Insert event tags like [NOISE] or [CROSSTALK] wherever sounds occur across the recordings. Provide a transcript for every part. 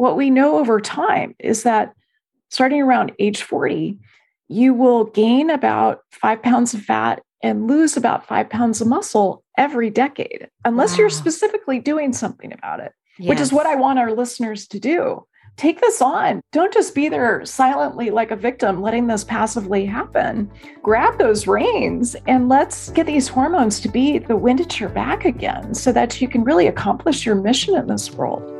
what we know over time is that starting around age 40, you will gain about five pounds of fat and lose about five pounds of muscle every decade, unless wow. you're specifically doing something about it, yes. which is what I want our listeners to do. Take this on. Don't just be there silently like a victim, letting this passively happen. Grab those reins and let's get these hormones to be the wind at your back again so that you can really accomplish your mission in this world.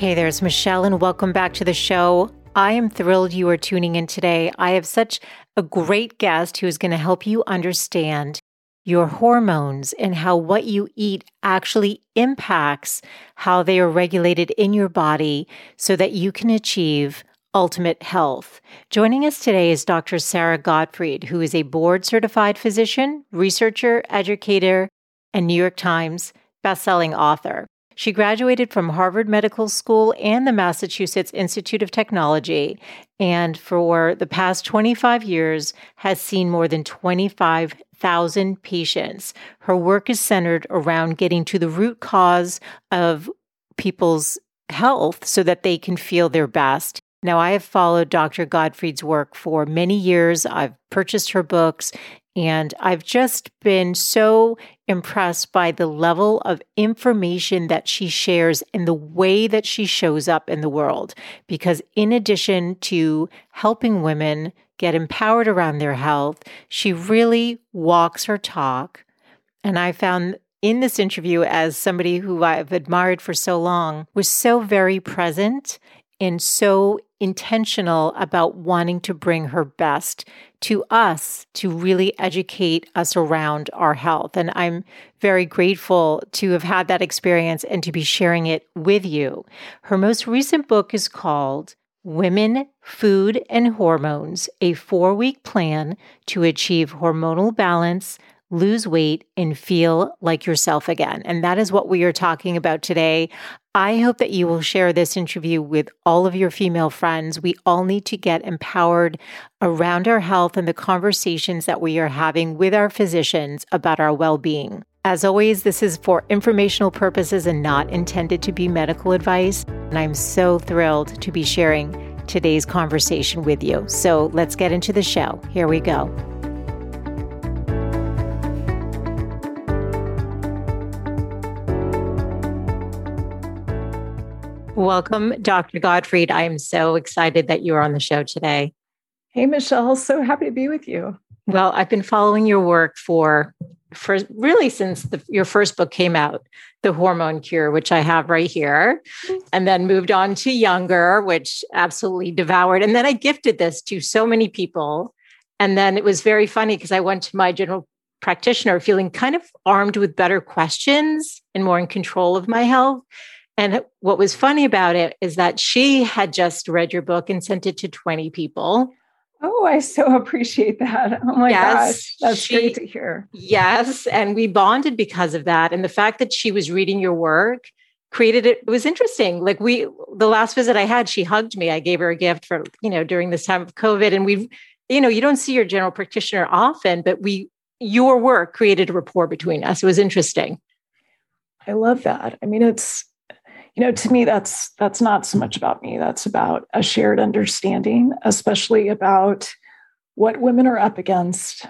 Hey, there's Michele, and welcome back to the show. I am thrilled you are tuning in today. I have such a great guest who is going to help you understand your hormones and how what you eat actually impacts how they are regulated in your body so that you can achieve ultimate health. Joining us today is Dr. Sara Gottfried, who is a board certified physician, researcher, educator, and New York Times bestselling author. She graduated from Harvard Medical School and the Massachusetts Institute of Technology, and for the past 25 years has seen more than 25,000 patients. Her work is centered around getting to the root cause of people's health so that they can feel their best. Now, I have followed Dr. Gottfried's work for many years. I've purchased her books and I've just been so impressed by the level of information that she shares and the way that she shows up in the world. Because in addition to helping women get empowered around their health, she really walks her talk. And I found in this interview, as somebody who I've admired for so long, was so very present and so intentional about wanting to bring her best to us to really educate us around our health. And I'm very grateful to have had that experience and to be sharing it with you. Her most recent book is called Women, Food, and Hormones A Four Week Plan to Achieve Hormonal Balance lose weight and feel like yourself again. And that is what we are talking about today. I hope that you will share this interview with all of your female friends. We all need to get empowered around our health and the conversations that we are having with our physicians about our well being. As always, this is for informational purposes and not intended to be medical advice. And I'm so thrilled to be sharing today's conversation with you. So let's get into the show. Here we go. Welcome, Dr. Gottfried. I am so excited that you are on the show today. Hey, Michele. So happy to be with you. Well, I've been following your work for, for really since the, your first book came out, The Hormone Cure, which I have right here, mm-hmm. and then moved on to Younger, which absolutely devoured. And then I gifted this to so many people. And then it was very funny because I went to my general practitioner feeling kind of armed with better questions and more in control of my health. And what was funny about it is that she had just read your book and sent it to 20 people. Oh, I so [LAUGHS] appreciate that. Oh my yes, gosh, that's she, great to hear. Yes. And we bonded because of that. And the fact that she was reading your work created it, it was interesting. Like we, the last visit I had, she hugged me. I gave her a gift for, you know, during this time of COVID. And we, you know, you don't see your general practitioner often, but we, your work created a rapport between us. It was interesting. I love that. I mean, it's, you know to me that's that's not so much about me. That's about a shared understanding especially about what women are up against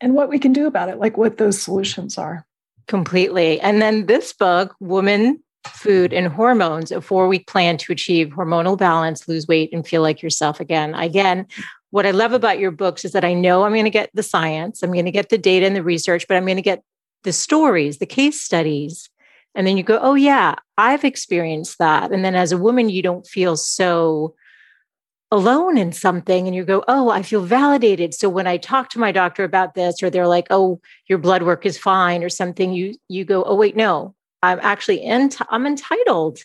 and what we can do about it like what those solutions are. Completely. And then this book woman food and hormones a four week plan to achieve hormonal balance lose weight and feel like yourself again. Again what i love about your books is that i know i'm going to get the science i'm going to get the data and the research but i'm going to get the stories the case studies and then you go, oh, yeah, I've experienced that. And then as a woman, you don't feel so alone in something and you go, oh, I feel validated. So when I talk to my doctor about this, or they're like, oh, your blood work is fine or something, you you go, oh, wait, no, I'm actually in, I'm entitled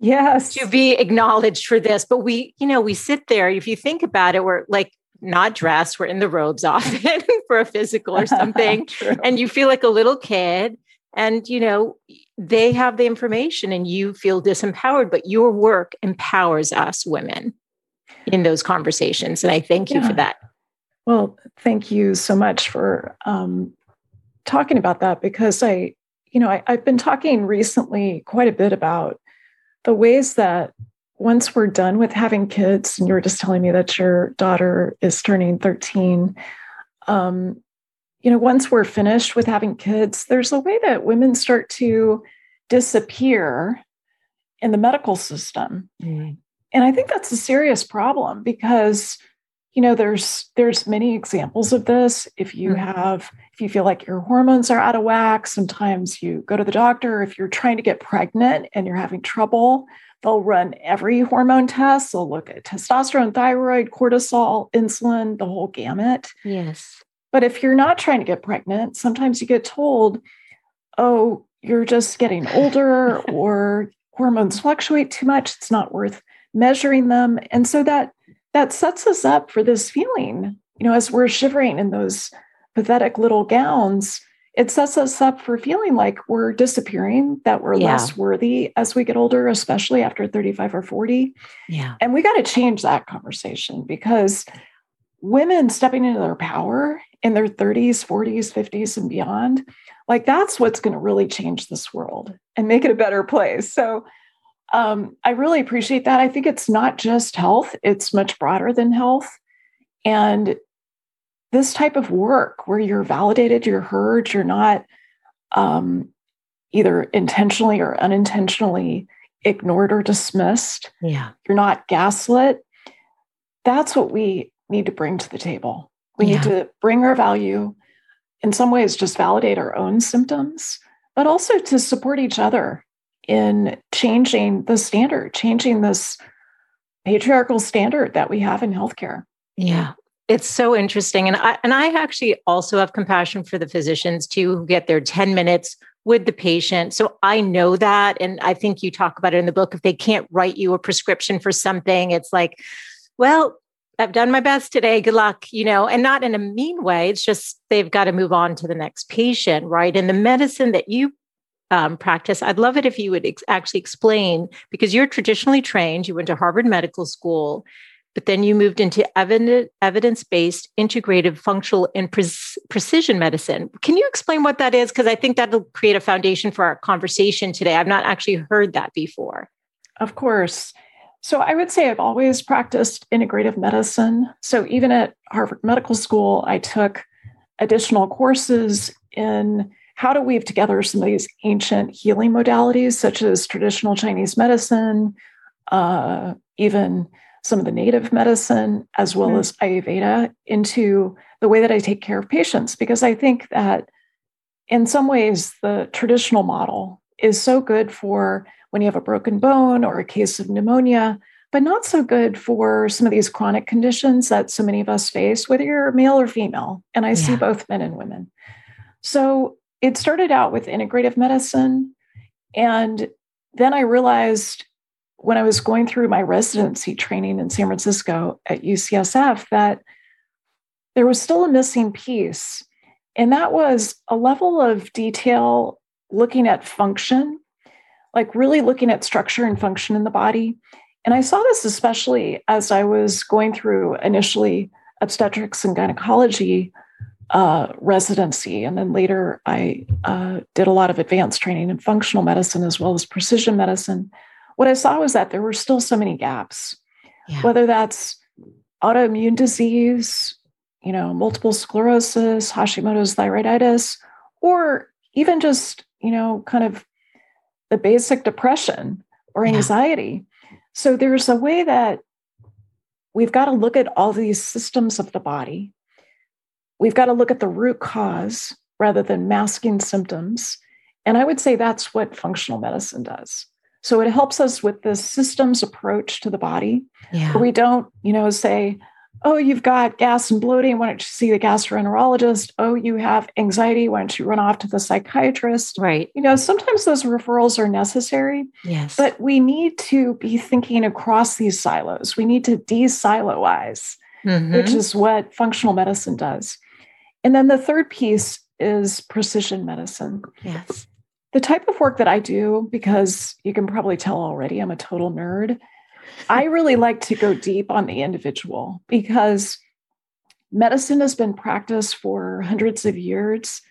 yes to be acknowledged for this but we you know we sit there if you think about it we're like not dressed we're in the robes [LAUGHS] often for a physical or [LAUGHS] something and you feel like a little kid and you know they have the information and you feel disempowered but your work empowers us women in those conversations and i thank you yeah. for that well thank you so much for um, talking about that because i you know I, i've been talking recently quite a bit about the ways that once we're done with having kids, and you were just telling me that your daughter is turning 13, um, you know, once we're finished with having kids, there's a way that women start to disappear in the medical system. Mm. And I think that's a serious problem because you know there's there's many examples of this if you mm-hmm. have if you feel like your hormones are out of whack sometimes you go to the doctor if you're trying to get pregnant and you're having trouble they'll run every hormone test they'll look at testosterone thyroid cortisol insulin the whole gamut yes but if you're not trying to get pregnant sometimes you get told oh you're just getting older [LAUGHS] or hormones fluctuate too much it's not worth measuring them and so that that sets us up for this feeling, you know, as we're shivering in those pathetic little gowns, it sets us up for feeling like we're disappearing, that we're yeah. less worthy as we get older, especially after 35 or 40. Yeah. And we got to change that conversation because women stepping into their power in their 30s, 40s, 50s, and beyond, like that's what's going to really change this world and make it a better place. So um, I really appreciate that. I think it's not just health, it's much broader than health. And this type of work where you're validated, you're heard, you're not um, either intentionally or unintentionally ignored or dismissed. Yeah. You're not gaslit. That's what we need to bring to the table. We yeah. need to bring our value, in some ways, just validate our own symptoms, but also to support each other in changing the standard, changing this patriarchal standard that we have in healthcare. Yeah. It's so interesting. And I and I actually also have compassion for the physicians too who get their 10 minutes with the patient. So I know that. And I think you talk about it in the book. If they can't write you a prescription for something, it's like, well, I've done my best today. Good luck, you know, and not in a mean way. It's just they've got to move on to the next patient, right? And the medicine that you um, practice. I'd love it if you would ex- actually explain because you're traditionally trained, you went to Harvard Medical School, but then you moved into evidence based integrative functional and pre- precision medicine. Can you explain what that is? Because I think that'll create a foundation for our conversation today. I've not actually heard that before. Of course. So I would say I've always practiced integrative medicine. So even at Harvard Medical School, I took additional courses in how to weave together some of these ancient healing modalities, such as traditional Chinese medicine, uh, even some of the native medicine, as well mm-hmm. as Ayurveda, into the way that I take care of patients. Because I think that in some ways, the traditional model is so good for when you have a broken bone or a case of pneumonia, but not so good for some of these chronic conditions that so many of us face, whether you're male or female. And I yeah. see both men and women. So it started out with integrative medicine. And then I realized when I was going through my residency training in San Francisco at UCSF that there was still a missing piece. And that was a level of detail looking at function, like really looking at structure and function in the body. And I saw this especially as I was going through initially obstetrics and gynecology uh, residency. And then later, I uh, did a lot of advanced training in functional medicine as well as precision medicine. What I saw was that there were still so many gaps, yeah. whether that's autoimmune disease, you know, multiple sclerosis, Hashimoto's thyroiditis, or even just, you know, kind of the basic depression or anxiety. Yeah. So there's a way that we've got to look at all these systems of the body we've got to look at the root cause rather than masking symptoms. And I would say that's what functional medicine does. So it helps us with the systems approach to the body. Yeah. we don't, you know, say, oh, you've got gas and bloating. Why don't you see the gastroenterologist? Oh, you have anxiety. Why don't you run off to the psychiatrist? Right. You know, sometimes those referrals are necessary. Yes. But we need to be thinking across these silos. We need to de-siloize, mm-hmm. which is what functional medicine does. And then the third piece is precision medicine. Yes. The type of work that I do, because you can probably tell already, I'm a total nerd. I really like to go deep on the individual because medicine has been practiced for hundreds of years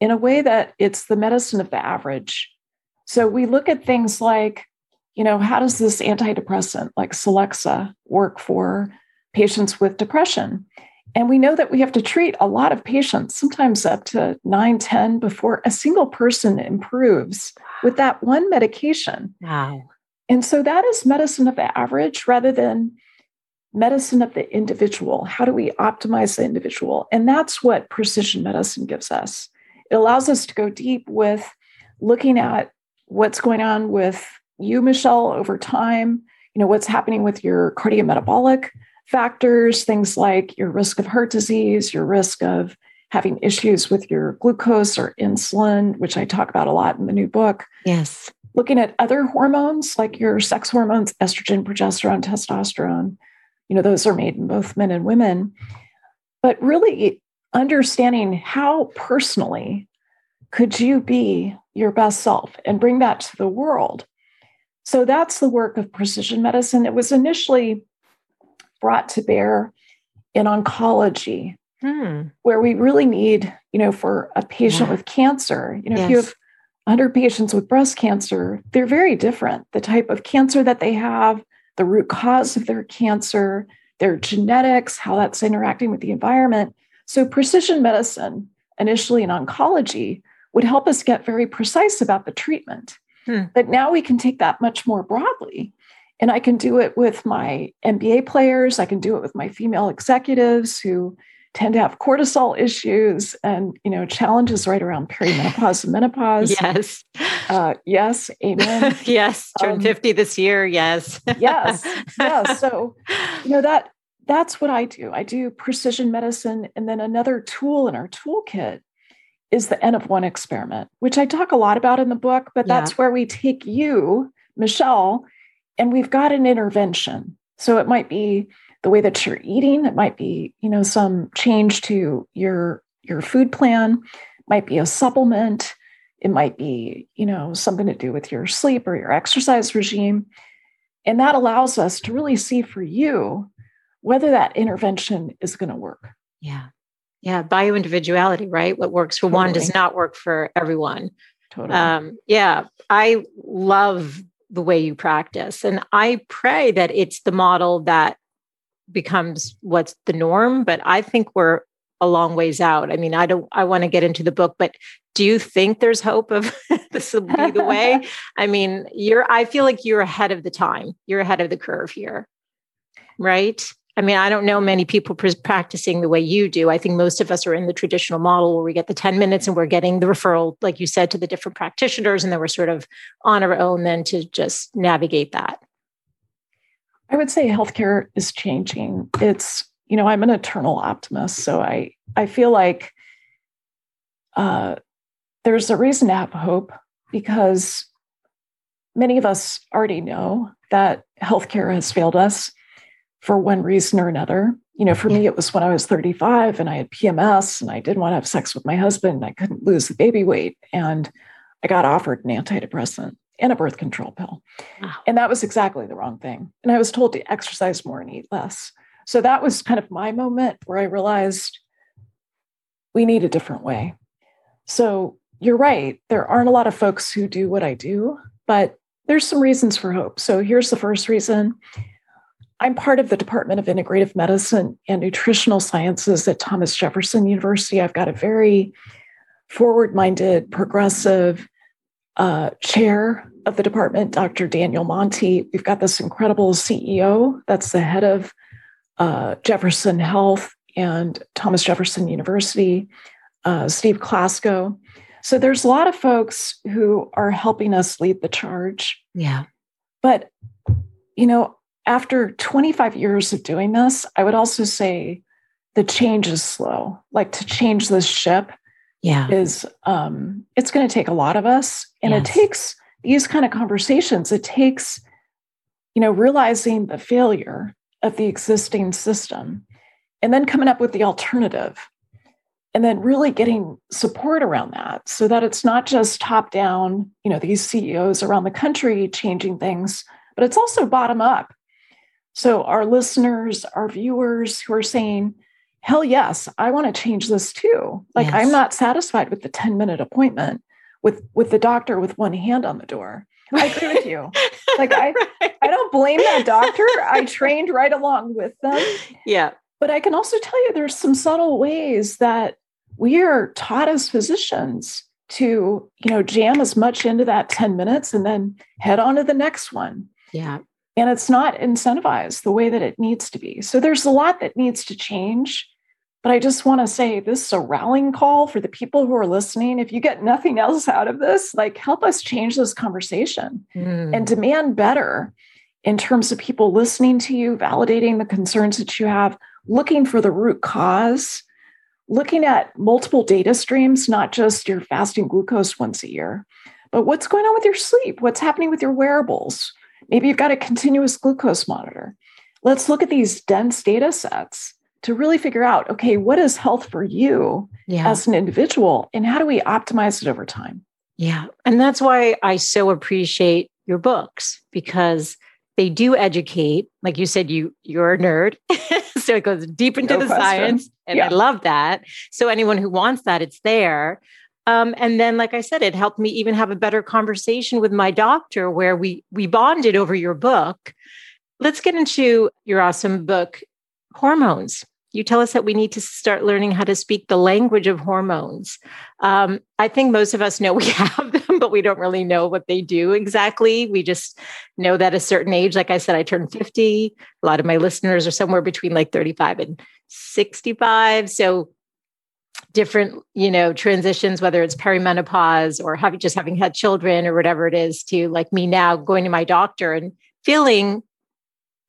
in a way that it's the medicine of the average. So we look at things like, you know, how does this antidepressant like Celexa work for patients with depression? And we know that we have to treat a lot of patients, sometimes up to nine, 10, before a single person improves with that one medication. Wow. And so that is medicine of the average rather than medicine of the individual. How do we optimize the individual? And that's what precision medicine gives us. It allows us to go deep with looking at what's going on with you, Michele, over time, you know, what's happening with your cardiometabolic factors, things like your risk of heart disease, your risk of having issues with your glucose or insulin, which I talk about a lot in the new book. Yes looking at other hormones like your sex hormones, estrogen, progesterone, testosterone. You know, those are made in both men and women. But really understanding how personally could you be your best self and bring that to the world. So that's the work of precision medicine. It was initially brought to bear in oncology, hmm. where we really need, you know, for a patient yeah. with cancer, you know, yes. if you have 100 patients with breast cancer, they're very different. The type of cancer that they have, the root cause of their cancer, their genetics, how that's interacting with the environment. So, precision medicine, initially in oncology, would help us get very precise about the treatment. Hmm. But now we can take that much more broadly. And I can do it with my NBA players, I can do it with my female executives who tend to have cortisol issues and you know challenges right around perimenopause and menopause. Yes. Uh, yes amen. [LAUGHS] Yes turn um, 50 this year yes. Yes yes so [LAUGHS] you know that that's what i do. I do precision medicine and then another tool in our toolkit is the n of one experiment which i talk a lot about in the book but yeah. that's where we take you michele and we've got an intervention. So it might be the way that you're eating. It might be, you know, some change to your your food plan, might be a supplement. It might be, you know, something to do with your sleep or your exercise regime. And that allows us to really see for you whether that intervention is going to work. Yeah. Yeah. Bio individuality, right? What works for totally. one does not work for everyone. Totally. Um, yeah. I love the way you practice. And I pray that it's the model that becomes what's the norm but i think we're a long ways out. I mean i don't i want to get into the book but do you think there's hope of [LAUGHS] this will be the way? [LAUGHS] I mean you're i feel like you're ahead of the time. You're ahead of the curve here right? I mean i don't know many people practicing the way you do. I think most of us are in the traditional model where we get the 10 minutes and we're getting the referral like you said to the different practitioners and then we're sort of on our own then to just navigate that I would say healthcare is changing. It's, you know, I'm an eternal optimist. So I, I feel like uh, there's a reason to have hope because many of us already know that healthcare has failed us for one reason or another. You know, for me, it was when I was 35 and I had PMS and I didn't want to have sex with my husband. I couldn't lose the baby weight. And I got offered an antidepressant and a birth control pill. Wow. And that was exactly the wrong thing. And I was told to exercise more and eat less. So that was kind of my moment where I realized we need a different way. So you're right. There aren't a lot of folks who do what I do, but there's some reasons for hope. So here's the first reason. I'm part of the Department of Integrative Medicine and Nutritional Sciences at Thomas Jefferson University. I've got a very forward minded, progressive, uh, chair of the department, Dr. Daniel Monti. We've got this incredible CEO that's the head of uh, Jefferson Health and Thomas Jefferson University, uh, Steve Klasko. So there's a lot of folks who are helping us lead the charge. Yeah. But, you know, after 25 years of doing this, I would also say the change is slow. Like to change this ship yeah. is um it's going to take a lot of us and yes. it takes these kind of conversations it takes you know realizing the failure of the existing system and then coming up with the alternative and then really getting support around that so that it's not just top down you know these CEOs around the country changing things but it's also bottom up so our listeners our viewers who are saying hell yes i want to change this too. Like yes. i'm not satisfied with the 10 minute appointment with with the doctor with one hand on the door. I agree with you. [LAUGHS] Like i right. i don't blame that doctor. I [LAUGHS] trained right along with them. Yeah. But i can also tell you there's some subtle ways that we are taught as physicians to you know jam as much into that 10 minutes and then head on to the next one. Yeah. And it's not incentivized the way that it needs to be. So there's a lot that needs to change but I just want to say this is a rallying call for the people who are listening. If you get nothing else out of this, like help us change this conversation mm. and demand better in terms of people listening to you, validating the concerns that you have, looking for the root cause, looking at multiple data streams, not just your fasting glucose once a year, but what's going on with your sleep, what's happening with your wearables. Maybe you've got a continuous glucose monitor. Let's look at these dense data sets to really figure out okay, what is health for you yeah. as an individual and how do we optimize it over time? Yeah. And that's why I so appreciate your books because they do educate. Like you said, you you're a nerd. [LAUGHS] so it goes deep into no the question. science. And yeah. I love that. So anyone who wants that, it's there. Um, and then, like I said, it helped me even have a better conversation with my doctor where we we bonded over your book. Let's get into your awesome book, Hormones you tell us that we need to start learning how to speak the language of hormones. Um, I think most of us know we [LAUGHS] have them, but we don't really know what they do exactly. We just know that a certain age, like I said, I turned 50. A lot of my listeners are somewhere between like 35 and 65. So different, you know, transitions, whether it's perimenopause or having just having had children or whatever it is, to like me now going to my doctor and feeling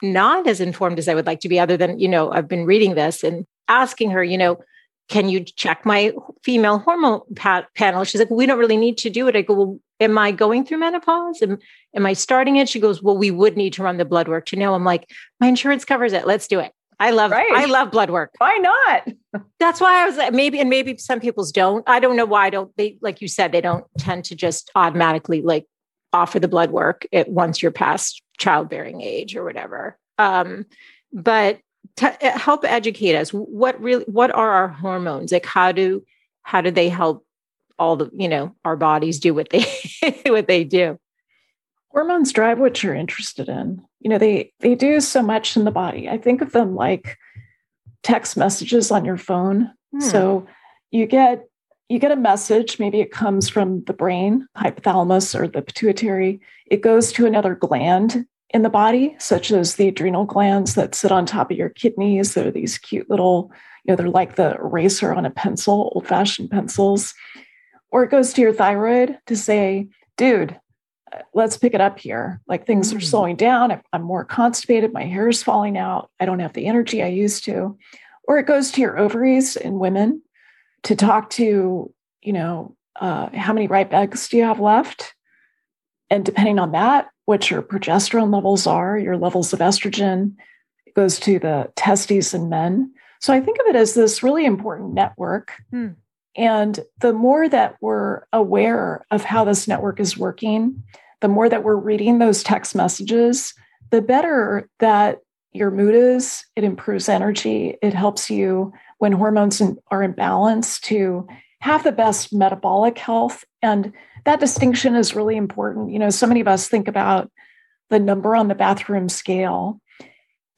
not as informed as I would like to be, other than, you know, I've been reading this and asking her, you know, can you check my female hormone pa- panel? She's like, we don't really need to do it. I go, well, am I going through menopause? Am, am I starting it? She goes, well, we would need to run the blood work to know. I'm like, my insurance covers it. Let's do it. I love, right. I love blood work. Why not? [LAUGHS] That's why I was like, maybe, and maybe some people's don't. I don't know why. don't they, like you said, they don't tend to just automatically like offer the blood work it once you're past childbearing age or whatever. Um, but to uh, help educate us. What really? What are our hormones? Like how do how do they help all the you know our bodies do what they [LAUGHS] what they do? Hormones drive what you're interested in. You know they they do so much in the body. I think of them like text messages on your phone. Hmm. So you get you get a message, maybe it comes from the brain, hypothalamus or the pituitary. It goes to another gland in the body, such as the adrenal glands that sit on top of your kidneys. They're these cute little, you know, they're like the eraser on a pencil, old fashioned pencils. Or it goes to your thyroid to say, dude, let's pick it up here. Like things are hmm. slowing down. I'm more constipated. My hair is falling out. I don't have the energy I used to. Or it goes to your ovaries in women to talk to, you know, uh, how many ripe eggs do you have left? And depending on that, what your progesterone levels are, your levels of estrogen, it goes to the testes in men. So I think of it as this really important network. Hmm. And the more that we're aware of how this network is working, the more that we're reading those text messages, the better that your mood is. It improves energy. It helps you when hormones are in balance to have the best metabolic health. And that distinction is really important. You know, so many of us think about the number on the bathroom scale.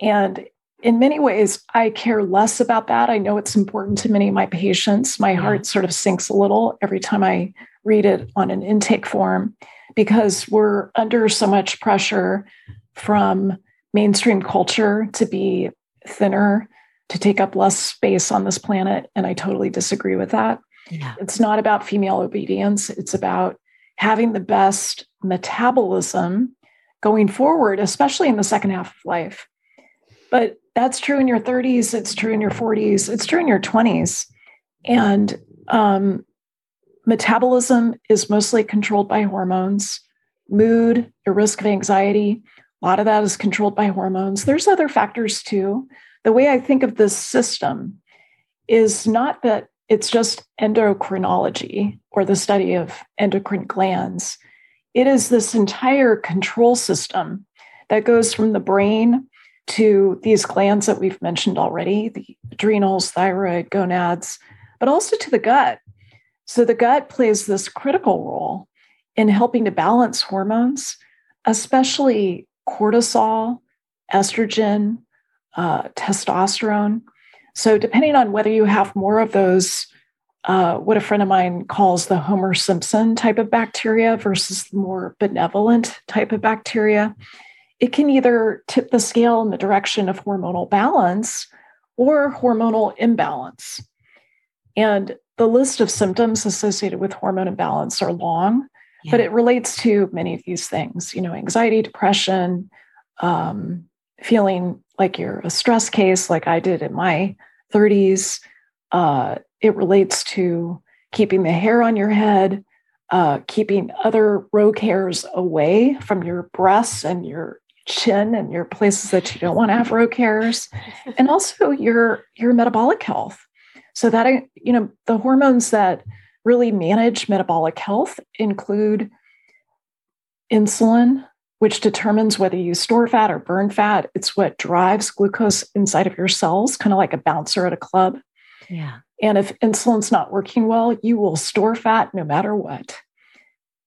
And in many ways, I care less about that. I know it's important to many of my patients. My yeah. heart sort of sinks a little every time I read it on an intake form because we're under so much pressure from mainstream culture to be thinner, to take up less space on this planet. And I totally disagree with that. Yeah. It's not about female obedience, it's about having the best metabolism going forward, especially in the second half of life. But that's true in your 30s, it's true in your 40s, it's true in your 20s. And um, metabolism is mostly controlled by hormones, mood, your risk of anxiety. A lot of that is controlled by hormones. There's other factors too. The way I think of this system is not that it's just endocrinology or the study of endocrine glands. It is this entire control system that goes from the brain to these glands that we've mentioned already the adrenals, thyroid, gonads, but also to the gut. So the gut plays this critical role in helping to balance hormones, especially cortisol, estrogen, uh, testosterone. So, depending on whether you have more of those, uh, what a friend of mine calls the Homer Simpson type of bacteria versus the more benevolent type of bacteria, it can either tip the scale in the direction of hormonal balance or hormonal imbalance. And the list of symptoms associated with hormone imbalance are long, yeah. but it relates to many of these things, you know, anxiety, depression, um, feeling like you're a stress case, like I did in my 30s. Uh, it relates to keeping the hair on your head, uh, keeping other rogue hairs away from your breasts and your chin and your places that you don't want to have rogue hairs, and also your your metabolic health. So that you know the hormones that really manage metabolic health include insulin, which determines whether you store fat or burn fat. It's what drives glucose inside of your cells, kind of like a bouncer at a club. Yeah. And if insulin's not working well, you will store fat no matter what.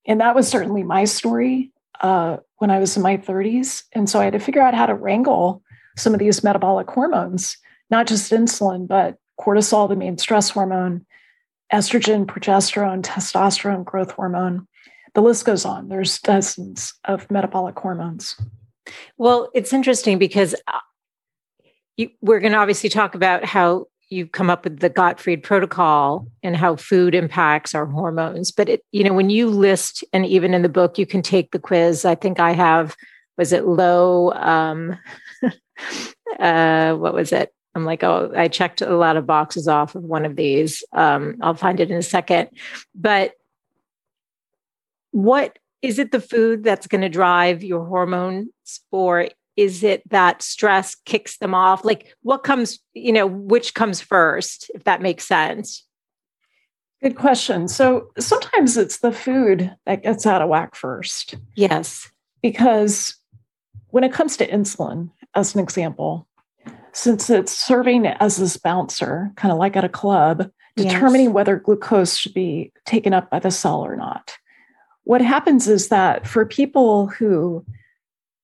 And that was certainly my story uh, when I was in my 30s. And so I had to figure out how to wrangle some of these metabolic hormones, not just insulin, but cortisol, the main stress hormone, estrogen, progesterone, testosterone, growth hormone, the list goes on. There's dozens of metabolic hormones. Well, it's interesting because uh, you, we're going to obviously talk about how you've come up with the Gottfried protocol and how food impacts our hormones. But it, you know, when you list, and even in the book, you can take the quiz. I think I have. Was it low? Um, [LAUGHS] uh, what was it? I'm like, oh, I checked a lot of boxes off of one of these. Um, I'll find it in a second. But what is it the food that's going to drive your hormones or is it that stress kicks them off? Like what comes you know which comes first if that makes sense? Good question. So sometimes it's the food that gets out of whack first. Yes. Because when it comes to insulin as an example since it's serving as this bouncer kind of like at a club determining yes. whether glucose should be taken up by the cell or not what happens is that for people who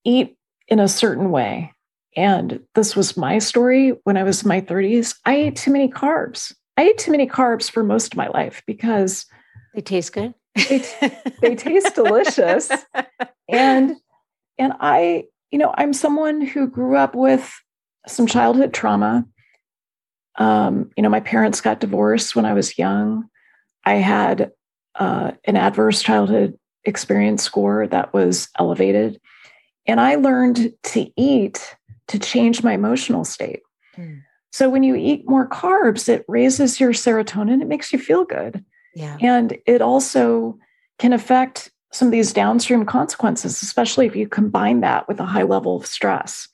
eat in a certain way, and this was my story when I was in my 30s, I ate too many carbs. I ate too many carbs for most of my life because they taste good. they, they taste delicious. And and I, you know, I'm someone who grew up with some childhood trauma. Um, you know, my parents got divorced when I was young. I had uh, an adverse childhood experience score that was elevated. And I learned to eat to change my emotional state. Mm. So when you eat more carbs, it raises your serotonin, it makes you feel good. Yeah. And it also can affect some of these downstream consequences, especially if you combine that with a high level of stress.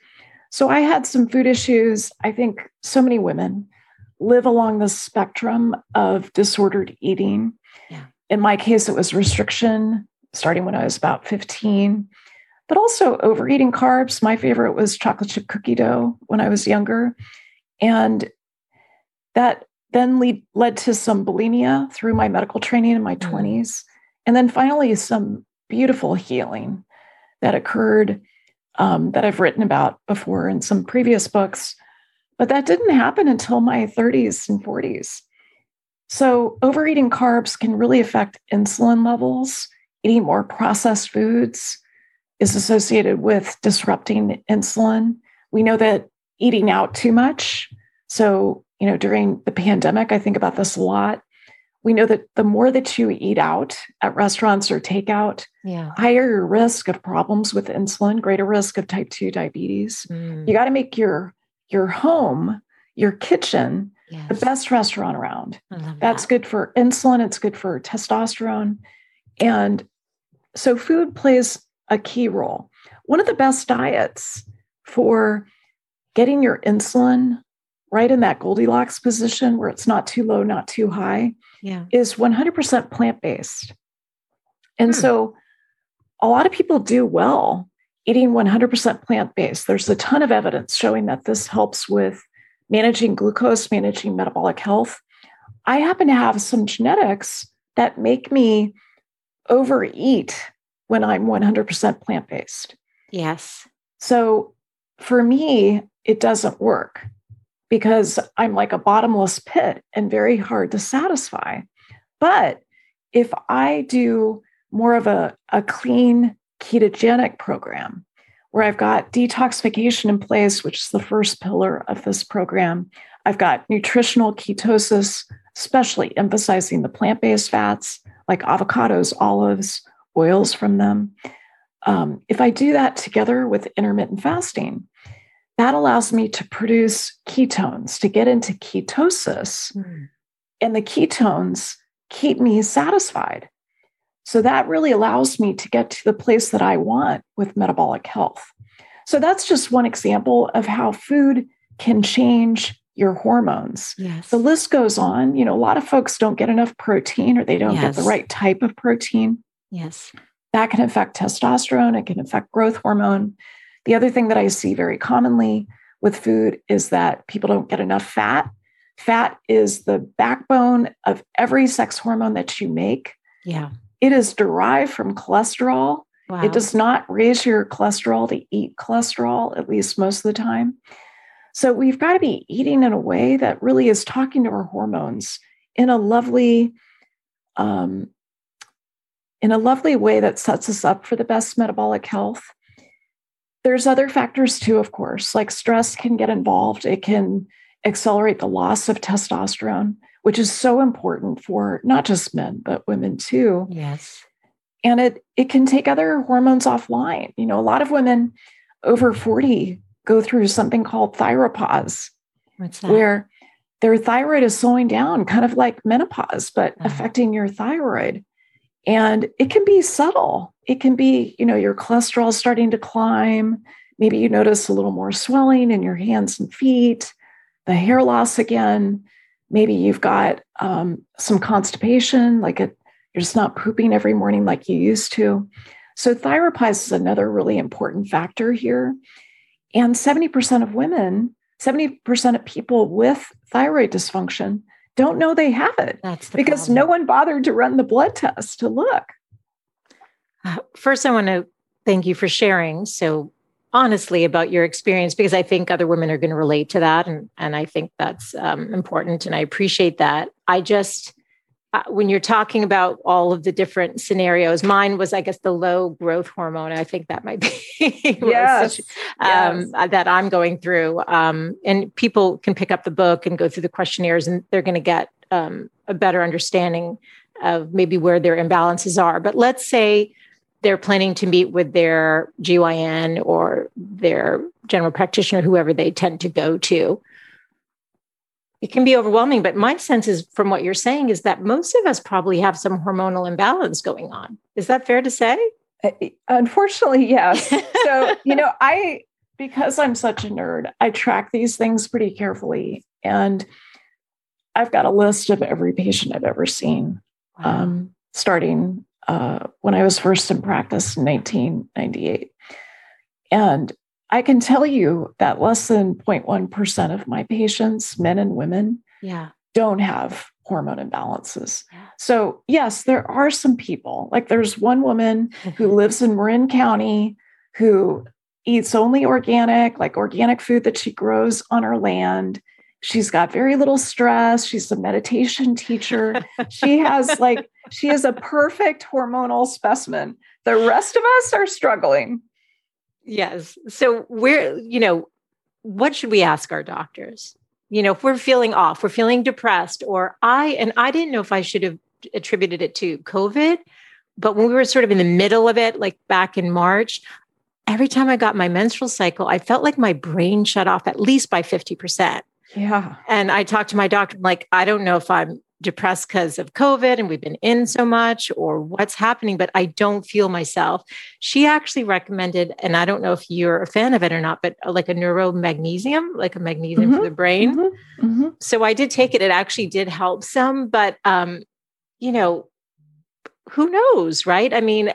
So I had some food issues. I think so many women live along the spectrum of disordered eating. Yeah in my case, it was restriction starting when I was about 15, but also overeating carbs. My favorite was chocolate chip cookie dough when I was younger. And that then lead, led to some bulimia through my medical training in my mm. 20s. And then finally, some beautiful healing that occurred um, that I've written about before in some previous books. But that didn't happen until my 30s and 40s. So, overeating carbs can really affect insulin levels. Eating more processed foods is associated with disrupting insulin. We know that eating out too much. So, you know, during the pandemic, I think about this a lot. we know that the more that you eat out at restaurants or takeout, Yeah. higher your risk of problems with insulin, greater risk of type 2 diabetes. Mm, You got to make your your home, your kitchen, yes. the best restaurant around. That's that. good for insulin, it's good for testosterone. And so food plays a key role. One of the best diets for getting your insulin right in that Goldilocks position where it's not too low, not too high, Yeah. is 100% plant based. And Hmm. so a lot of people do well eating 100% plant based. There's a ton of evidence showing that this helps with managing glucose, managing metabolic health. I happen to have some genetics that make me overeat when I'm 100% plant based. Yes. So for me, it doesn't work because I'm like a bottomless pit and very hard to satisfy. But if I do more of a, a clean ketogenic program where I've got detoxification in place, which is the first pillar of this program, I've got nutritional ketosis, especially emphasizing the plant based fats like avocados, olives, oils from them. Um, if I do that together with intermittent fasting, that allows me to produce ketones, to get into ketosis, Mm, and the ketones keep me satisfied. So that really allows me to get to the place that I want with metabolic health. So that's just one example of how food can change your hormones. Yes. The list goes on. You know, a lot of folks don't get enough protein or they don't get the right type of protein. yes. That can affect testosterone, it can affect growth hormone. The other thing that I see very commonly with food is that people don't get enough fat. Fat is the backbone of every sex hormone that you make. Yeah. It is derived from cholesterol. Wow. It does not raise your cholesterol to eat cholesterol, at least most of the time. So we've got to be eating in a way that really is talking to our hormones in a lovely, um, in a lovely way that sets us up for the best metabolic health. There's other factors too, of course, like stress can get involved. It can accelerate the loss of testosterone, which is so important for not just men, but women too. Yes. and it it can take other hormones offline. You know a lot of women over 40 go through something called thyropause What's that? where their thyroid is slowing down kind of like menopause but Uh-huh. affecting your thyroid. And it can be subtle. It can be you know your cholesterol starting to climb. Maybe you notice a little more swelling in your hands and feet the hair loss again maybe you've got um, some constipation like it you're just not pooping every morning like you used to. So, thyropause is another really important factor here. And 70% of women, 70% of people with thyroid dysfunction don't know they have it That's because problem. no one bothered to run the blood test to look. Uh, First, I want to thank you for sharing so honestly about your experience because I think other women are going to relate to that, and and I think that's um, important, and I appreciate that. I just uh, when you're talking about all of the different scenarios, mine was, I guess, the low growth hormone. I think that might be [LAUGHS] Yes, um, that I'm going through. Um, and people can pick up the book and go through the questionnaires, and they're going to get um, a better understanding of maybe where their imbalances are. But let's say they're planning to meet with their GYN or their general practitioner, whoever they tend to go to. It can be overwhelming, but my sense is from what you're saying is that most of us probably have some hormonal imbalance going on. Is that fair to say? Uh, Unfortunately, yes. [LAUGHS] so, you know, I, because I'm such a nerd, I track these things pretty carefully. And I've got a list of every patient I've ever seen, um, starting uh, when I was first in practice in 1998. And I can tell you that less than 0.1% of my patients, men and women, yeah. don't have hormone imbalances. Yeah. So, yes, there are some people, like there's one woman [LAUGHS] who lives in Marin County who eats only organic, like organic food that she grows on her land. She's got very little stress. She's a meditation teacher. [LAUGHS] she has like, she is a perfect hormonal specimen. The rest of us are struggling. Yes. So we're, you know, what should we ask our doctors? you know, if we're feeling off, we're feeling depressed, or I, and I didn't know if I should have attributed it to COVID, but when we were sort of in the middle of it, like back in March, every time I got my menstrual cycle, I felt like my brain shut off at least by 50%. Yeah. And I talked to my doctor, like, I don't know if I'm depressed because of COVID and we've been in so much or what's happening, but I don't feel myself. She actually recommended, and I don't know if you're a fan of it or not, but uh, like a neuromagnesium, like a magnesium mm-hmm. for the brain. Mm-hmm. Mm-hmm. So I did take it. It actually did help some, but, um, you know, who knows, right? I mean,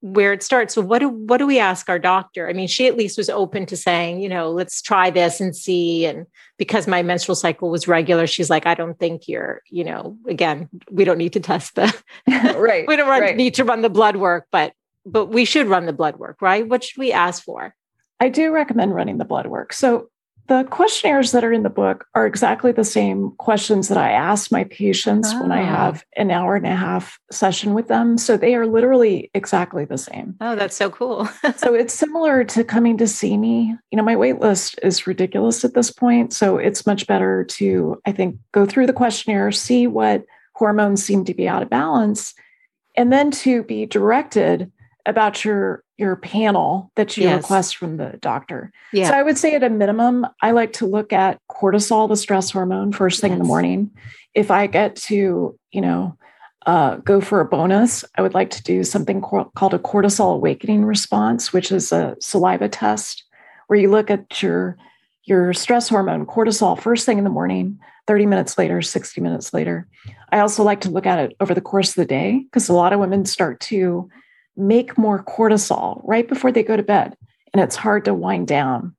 where it starts. So what do what do we ask our doctor? I mean, she at least was open to saying, you know, let's try this and see. And because my menstrual cycle was regular, she's like, I don't think you're, you know, again, we don't need to test the [LAUGHS] right. [LAUGHS] we don't run, right. need to run the blood work, but but we should run the blood work, right? What should we ask for? I do recommend running the blood work. So the questionnaires that are in the book are exactly the same questions that I ask my patients oh. when I ah. have an hour and a half session with them. So they are literally exactly the same. Oh, that's so cool. [LAUGHS] so it's similar to coming to see me. You know, my wait list is ridiculous at this point. So it's much better to, I think, go through the questionnaire, see what hormones seem to be out of balance, and then to be directed about your your panel that you yes. request from the doctor. Yeah. So I would say at a minimum, I like to look at cortisol, the stress hormone, first thing yes. in the morning. If I get to, you know, uh, go for a bonus, I would like to do something called a cortisol awakening response, which is a saliva test where you look at your your stress hormone cortisol first thing in the morning 30 minutes later 60 minutes later i also like to look at it over the course of the day because a lot of women start to make more cortisol right before they go to bed, and it's hard to wind down.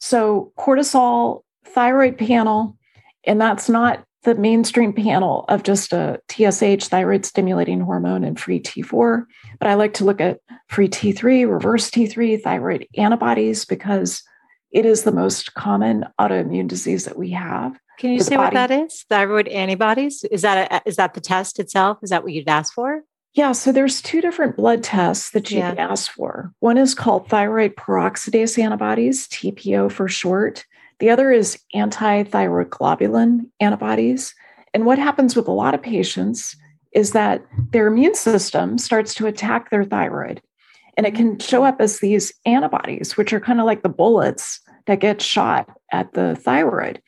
So, cortisol, thyroid panel, and that's not the mainstream panel of just a TSH, thyroid stimulating hormone, and free T4. But I like to look at free T3, reverse T3, thyroid antibodies, because it is the most common autoimmune disease that we have. Can you say what that is? Thyroid antibodies? Is that a, is that the test itself? Is that what you'd ask for? Yeah, so there's two different blood tests that you yeah. can ask for. One is called thyroid peroxidase antibodies, TPO for short. The other is anti-thyroid globulin antibodies. And what happens with a lot of patients is that their immune system starts to attack their thyroid. And it can show up as these antibodies, which are kind of like the bullets that get shot at the thyroid.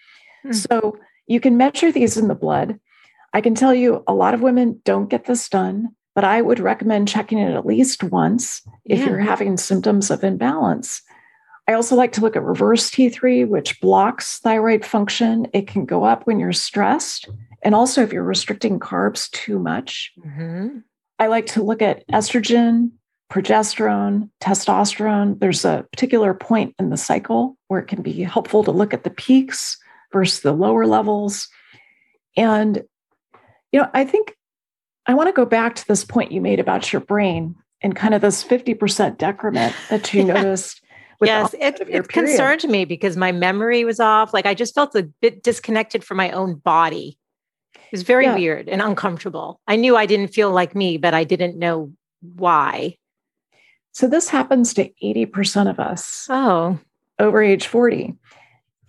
Mm. So you can measure these in the blood. I can tell you a lot of women don't get this done but I would recommend checking it at least once if yeah. you're having symptoms of imbalance. I also like to look at reverse T3, which blocks thyroid function. It can go up when you're stressed, and also if you're restricting carbs too much. Mm-hmm. I like to look at estrogen, progesterone, testosterone. There's a particular point in the cycle where it can be helpful to look at the peaks versus the lower levels. And, you know, I think I want to go back to this point you made about your brain and kind of this 50% decrement that you [LAUGHS] noticed. yes, it, it concerned me because my memory was off. Like I just felt a bit disconnected from my own body. It was very yeah. weird and uncomfortable. I knew I didn't feel like me, but I didn't know why. So this happens to 80% of us. Oh. Over age 40.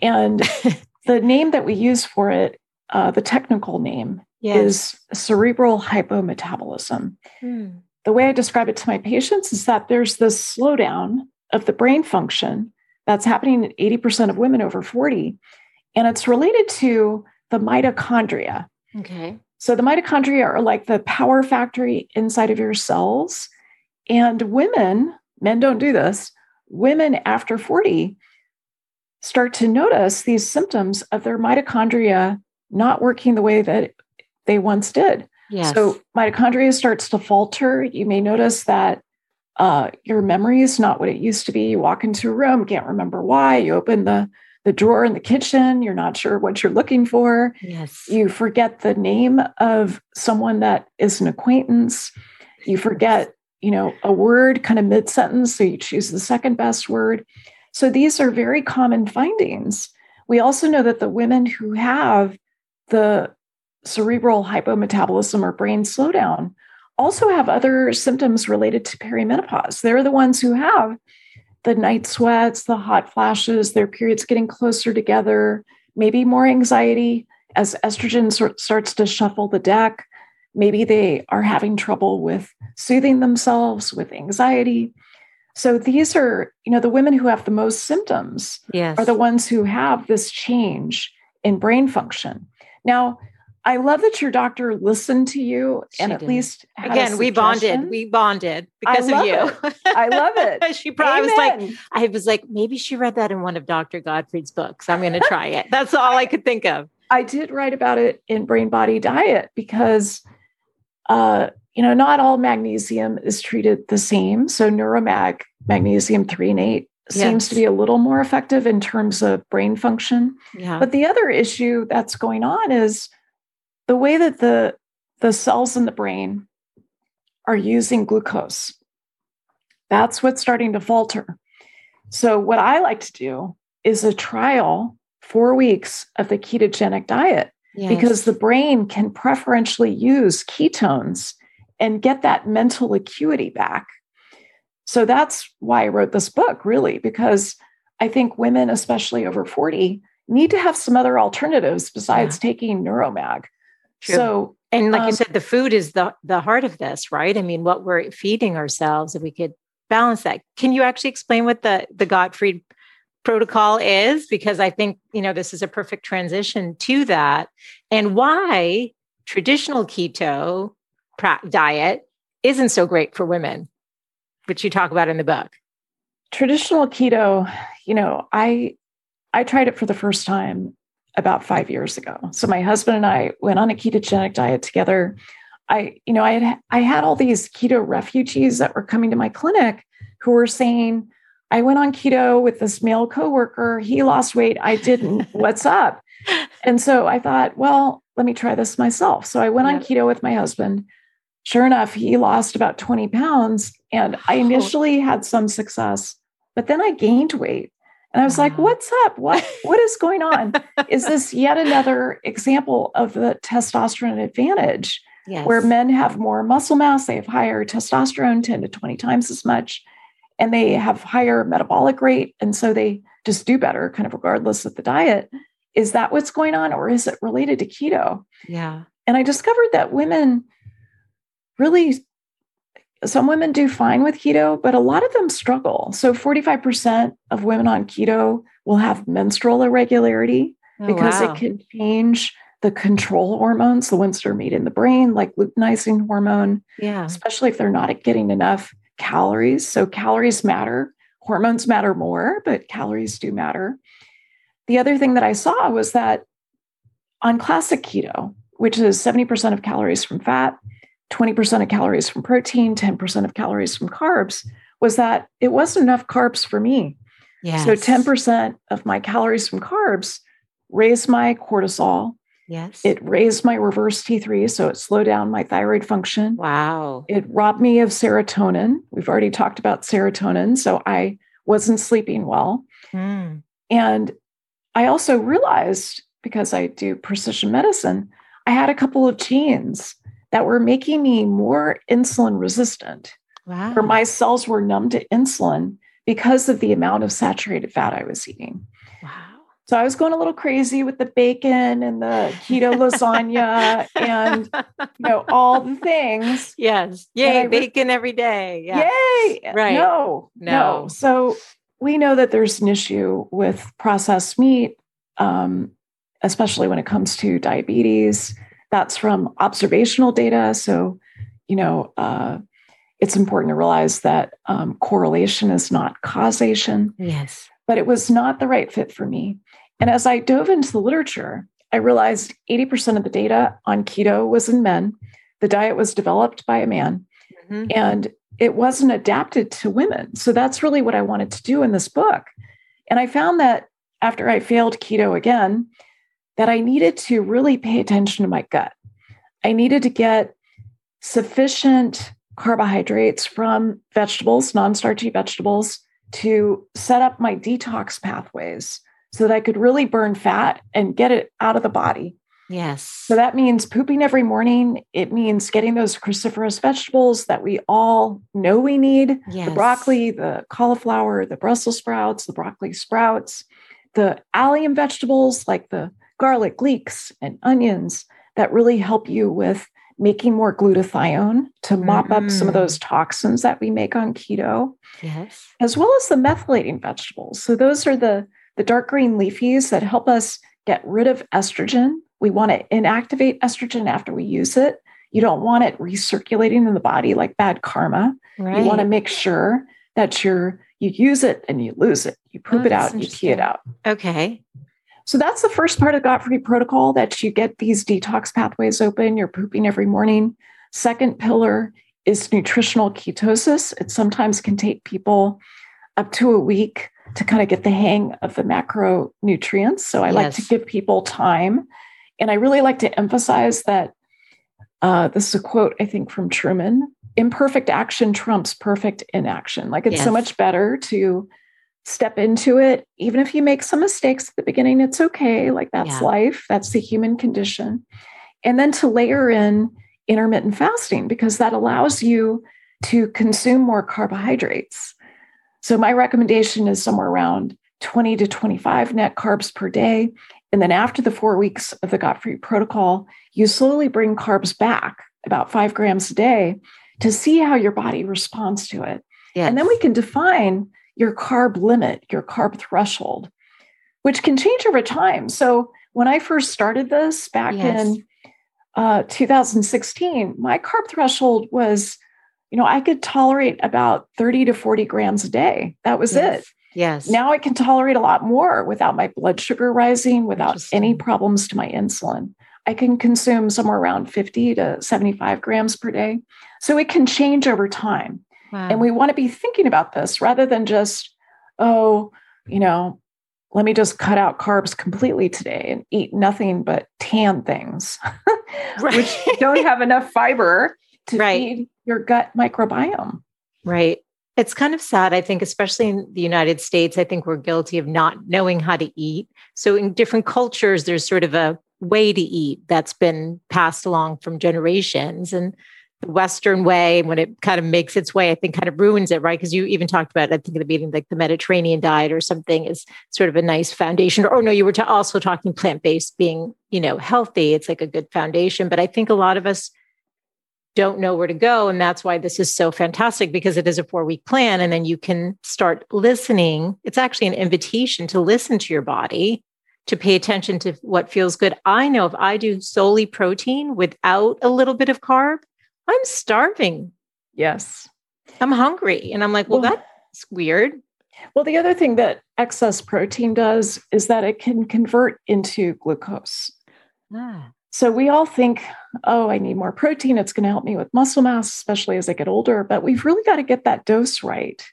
And [LAUGHS] the name that we use for it, uh, the technical name yes. is cerebral hypometabolism. Hmm. The way I describe it to my patients is that there's this slowdown of the brain function that's happening in 80% of women over 40. And it's related to the mitochondria. Okay. So the mitochondria are like the power factory inside of your cells. And women, men don't do this, women after 40 start to notice these symptoms of their mitochondria not working the way that they once did. Yes. So mitochondria starts to falter. You may notice that uh, your memory is not what it used to be. You walk into a room, can't remember why. You open the the drawer in the kitchen, you're not sure what you're looking for. Yes. You forget the name of someone that is an acquaintance. You forget, you know, a word kind of mid sentence, so you choose the second best word. So these are very common findings. We also know that the women who have the cerebral hypometabolism or brain slowdown also have other symptoms related to perimenopause. They're the ones who have the night sweats, the hot flashes, their periods getting closer together, maybe more anxiety as estrogen sort, starts to shuffle the deck. Maybe they are having trouble with soothing themselves with anxiety. So these are, you know, the women who have the most symptoms yes. are the ones who have this change in brain function. Now, I love that your doctor listened to you She and at did. least Again, we bonded. We bonded because of you. love I love it. [LAUGHS] she probably was like, I was like, maybe she read that in one of Dr. Gottfried's books. I'm going to try it. That's all I could think of. [LAUGHS] I did write about it in Brain Body Diet because, uh, you know, not all magnesium is treated the same. So Neuromag, magnesium threonate, seems Yes. to be a little more effective in terms of brain function. Yeah. But the other issue that's going on is the way that the the cells in the brain are using glucose. That's what's starting to falter. So what I like to do is a trial 4 weeks of the ketogenic diet because the brain can preferentially use ketones and get that mental acuity back. So that's why I wrote this book, really, because I think women, especially over 40, need to have some other alternatives besides taking Neuromag. True. So, And like you Um, said, the food is the the heart of this, right? I mean, what we're feeding ourselves, if we could balance that. Can you actually explain what the the Gottfried protocol is? Because I think you know this is a perfect transition to that, and why traditional keto diet isn't so great for women, which you talk about in the book. traditional keto, you know, I I tried it for the first time about 5 years ago. So my husband and I went on a ketogenic diet together. I, you know, I had I had all these keto refugees that were coming to my clinic who were saying, I went on keto with this male coworker. He lost weight. I didn't. [LAUGHS] What's up? And so I thought, well, let me try this myself. So I went on keto with my husband. Sure enough, he lost about 20 pounds. And I Oh. initially had some success, but then I gained weight. And I was like, what's up? What what is going [LAUGHS] on? is this yet another example of the testosterone advantage Yes. where men have more muscle mass, they have higher testosterone, 10 to 20 times as much, and they have higher metabolic rate. And so they just do better, kind of regardless of the diet. Is that what's going on, or is it related to keto? yeah. And I discovered that women really, some women do fine with keto, but a lot of them struggle. So 45% of women on keto will have menstrual irregularity Oh, because wow. it can change the control hormones, the ones that are made in the brain, like luteinizing hormone, yeah. especially if they're not getting enough calories. So calories matter, hormones matter more, but calories do matter. The other thing that I saw was that on classic keto, which is 70% of calories from fat, 20% of calories from protein, 10% of calories from carbs, was that it wasn't enough carbs for me. Yes. So 10% of my calories from carbs raised my cortisol. Yes. It raised my reverse T3, so it slowed down my thyroid function. wow. It robbed me of serotonin. We've already talked about serotonin, so I wasn't sleeping well. Mm. And I also realized because I do precision medicine, I had a couple of genes that were making me more insulin resistant, Wow. where my cells were numb to insulin because of the amount of saturated fat I was eating. wow. So I was going a little crazy with the bacon and the keto [LAUGHS] lasagna and you know all the things. yes. Yay. bacon every day. Yeah. Yay! Right. No, No. no, So we know that there's an issue with processed meat, um, especially when it comes to diabetes. That's from observational data. So, you know, uh, it's important to realize that um, correlation is not causation Yes. but it was not the right fit for me. And as I dove into the literature, I realized 80% of the data on keto was in men. The diet was developed by a man Mhm. and it wasn't adapted to women. So that's really what I wanted to do in this book. And I found that after I failed keto again, that I needed to really pay attention to my gut. I needed to get sufficient carbohydrates from vegetables, non starchy vegetables, to set up my detox pathways so that I could really burn fat and get it out of the body. Yes. So that means pooping every morning. It means getting those cruciferous vegetables that we all know we need yes. the broccoli, the cauliflower, the Brussels sprouts, the broccoli sprouts. the allium vegetables like the garlic, leeks, and onions that really help you with making more glutathione to mop mm. up some of mm. those toxins that we make on keto. Yes. As well as the methylating vegetables. So those are the the dark green leafies that help us get rid of estrogen. We want to inactivate estrogen after we use it. You don't want it recirculating in the body like bad karma. Right. You want to make sure that you're you use it and you lose it. You poop oh, it out, you pee it out. Okay. So that's the first part of Gottfried protocol that you get these detox pathways open. You're pooping every morning. Second pillar is nutritional ketosis. It sometimes can take people up to a week to kind of get the hang of the macronutrients. So I yes. like to give people time. And I really like to emphasize that uh, this is a quote, I think, from Truman imperfect action trumps perfect inaction. Like it's yes. so much better to step into it, even if you make some mistakes at the beginning, it's okay. Like that's yeah. life, that's the human condition. And then to layer in intermittent fasting because that allows you to consume more carbohydrates. So my recommendation is somewhere around 20 to 25 net carbs per day. And then after the four weeks of the Gottfried protocol, you slowly bring carbs back about five grams a day to see how your body responds to it. Yes. And then we can define your carb limit, your carb threshold, which can change over time. So when I first started this back yes. in uh, 2016, my carb threshold was you know, I could tolerate about 30 to 40 grams a day. That was yes. it. Yes. Now I can tolerate a lot more without my blood sugar rising, without any problems to my insulin. I can consume somewhere around 50 to 75 grams per day. So it can change over time. Wow. And we want to be thinking about this rather than just, oh, you know, let me just cut out carbs completely today and eat nothing but tan things, [LAUGHS] which don't have enough fiber to right. feed your gut microbiome. Right. It's kind of sad, I think, especially in the United States. I think we're guilty of not knowing how to eat. So, in different cultures, there's sort of a way to eat that's been passed along from generations. And the Western way, when it kind of makes its way, I think kind of ruins it, right? Because you even talked about, I think, in the meeting, like the Mediterranean diet or something is sort of a nice foundation. Or, no, you were also talking plant based being, you know, healthy. It's like a good foundation. But I think a lot of us, don't know where to go. And that's why this is so fantastic because it is a four week plan. And then you can start listening. It's actually an invitation to listen to your body, to pay attention to what feels good. I know if I do solely protein without a little bit of carb, I'm starving. Yes. I'm hungry. And I'm like, well, well that's weird. Well, the other thing that excess protein does is that it can convert into glucose. Ah. So we all think, oh, I need more protein. It's going to help me with muscle mass, especially as I get older. But we've really got to get that dose right.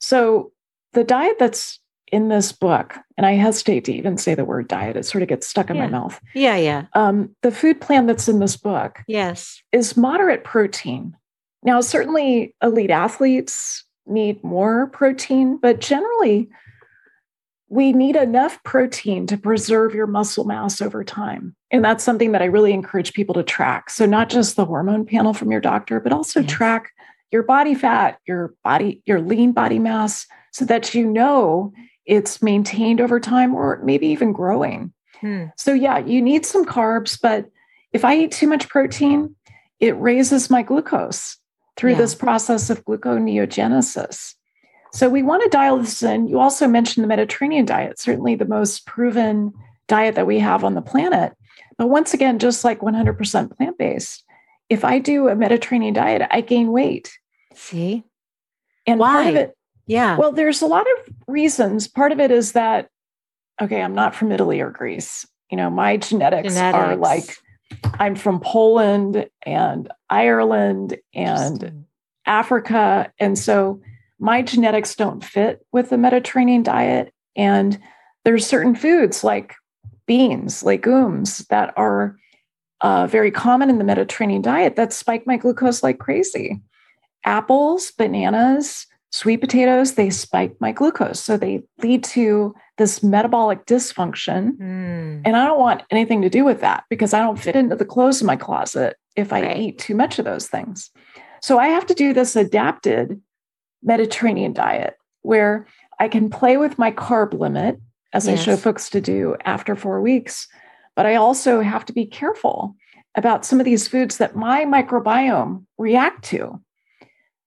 So the diet that's in this book, and I hesitate to even say the word diet, it sort of gets stuck in yeah. my mouth. Yeah, yeah. Um, the food plan that's in this book, yes, is moderate protein. Now, certainly elite athletes need more protein, but generally, we need enough protein to preserve your muscle mass over time. And that's something that I really encourage people to track. So, not just the hormone panel from your doctor, but also yes. track your body fat, your body, your lean body mass, so that you know it's maintained over time or maybe even growing. Hmm. So, yeah, you need some carbs, but if I eat too much protein, it raises my glucose through yeah. this process of gluconeogenesis. So we want to dial this in. You also mentioned the Mediterranean diet, certainly the most proven diet that we have on the planet. But once again, just like 100% plant based, if I do a Mediterranean diet, I gain weight. See? And Why? part of it, yeah. Well, there's a lot of reasons. Part of it is that, okay, I'm not from Italy or Greece. You know, my genetics, genetics. are like I'm from Poland and Ireland and Africa. And so my genetics don't fit with the Mediterranean diet. And there's certain foods like beans, legumes that are uh, very common in the Mediterranean diet that spike my glucose like crazy. Apples, bananas, sweet potatoes, they spike my glucose. So they lead to this metabolic dysfunction. Mm. And I don't want anything to do with that because I don't fit into the clothes in my closet if I right. eat too much of those things. So I have to do this adapted Mediterranean diet where I can play with my carb limit. as yes. I show folks to do after four weeks. But I also have to be careful about some of these foods that my microbiome react to,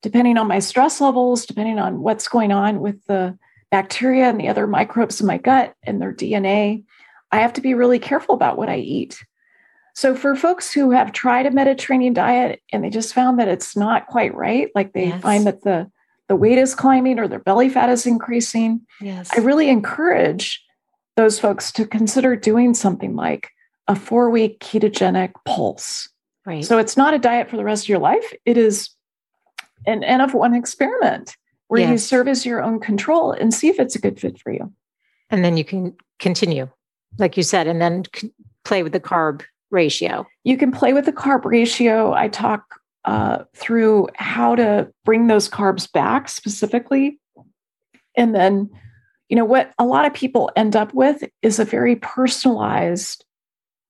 depending on my stress levels, depending on what's going on with the bacteria and the other microbes in my gut and their DNA. I have to be really careful about what I eat. So, for folks who have tried a Mediterranean diet and they just found that it's not quite right, like they yes. find that the the weight is climbing or their belly fat is increasing, yes. I really encourage those folks to consider doing something like a four week ketogenic pulse. Right. So it's not a diet for the rest of your life. It is an N of one experiment where yes. you serve as your own control and see if it's a good fit for you. And then you can continue, like you said, and then play with the carb ratio. You can play with the carb ratio. I talk uh, through how to bring those carbs back specifically. And then, you know, what a lot of people end up with is a very personalized,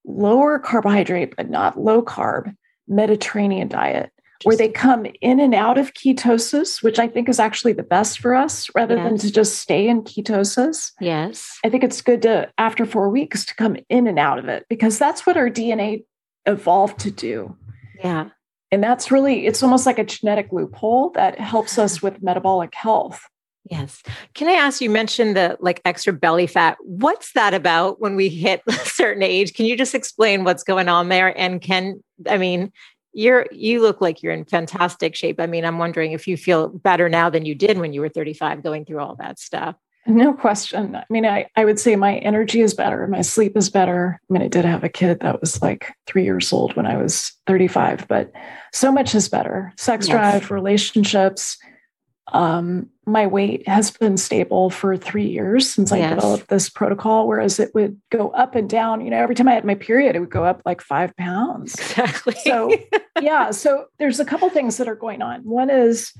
lower carbohydrate, but not low carb Mediterranean diet where they come in and out of ketosis, which I think is actually the best for us rather yes. than to just stay in ketosis. Yes. I think it's good to, after four weeks, to come in and out of it because that's what our DNA evolved to do. Yeah. And that's really, it's almost like a genetic loophole that helps us with metabolic health. Yes. Can I ask you mentioned the like extra belly fat. What's that about when we hit [LAUGHS] a certain age? Can you just explain what's going on there? And can I mean, you're you look like you're in fantastic shape. I mean, I'm wondering if you feel better now than you did when you were 35 going through all that stuff. No question. I mean, I, I would say my energy is better. My sleep is better. I mean, I did have a kid that was like three years old when I was 35, but so much is better. Sex yes. drive, relationships. Um, my weight has been stable for three years since I yes. developed this protocol, whereas it would go up and down. You know, every time I had my period, it would go up like five pounds. Exactly. So, [LAUGHS] yeah. So there's a couple things that are going on. One is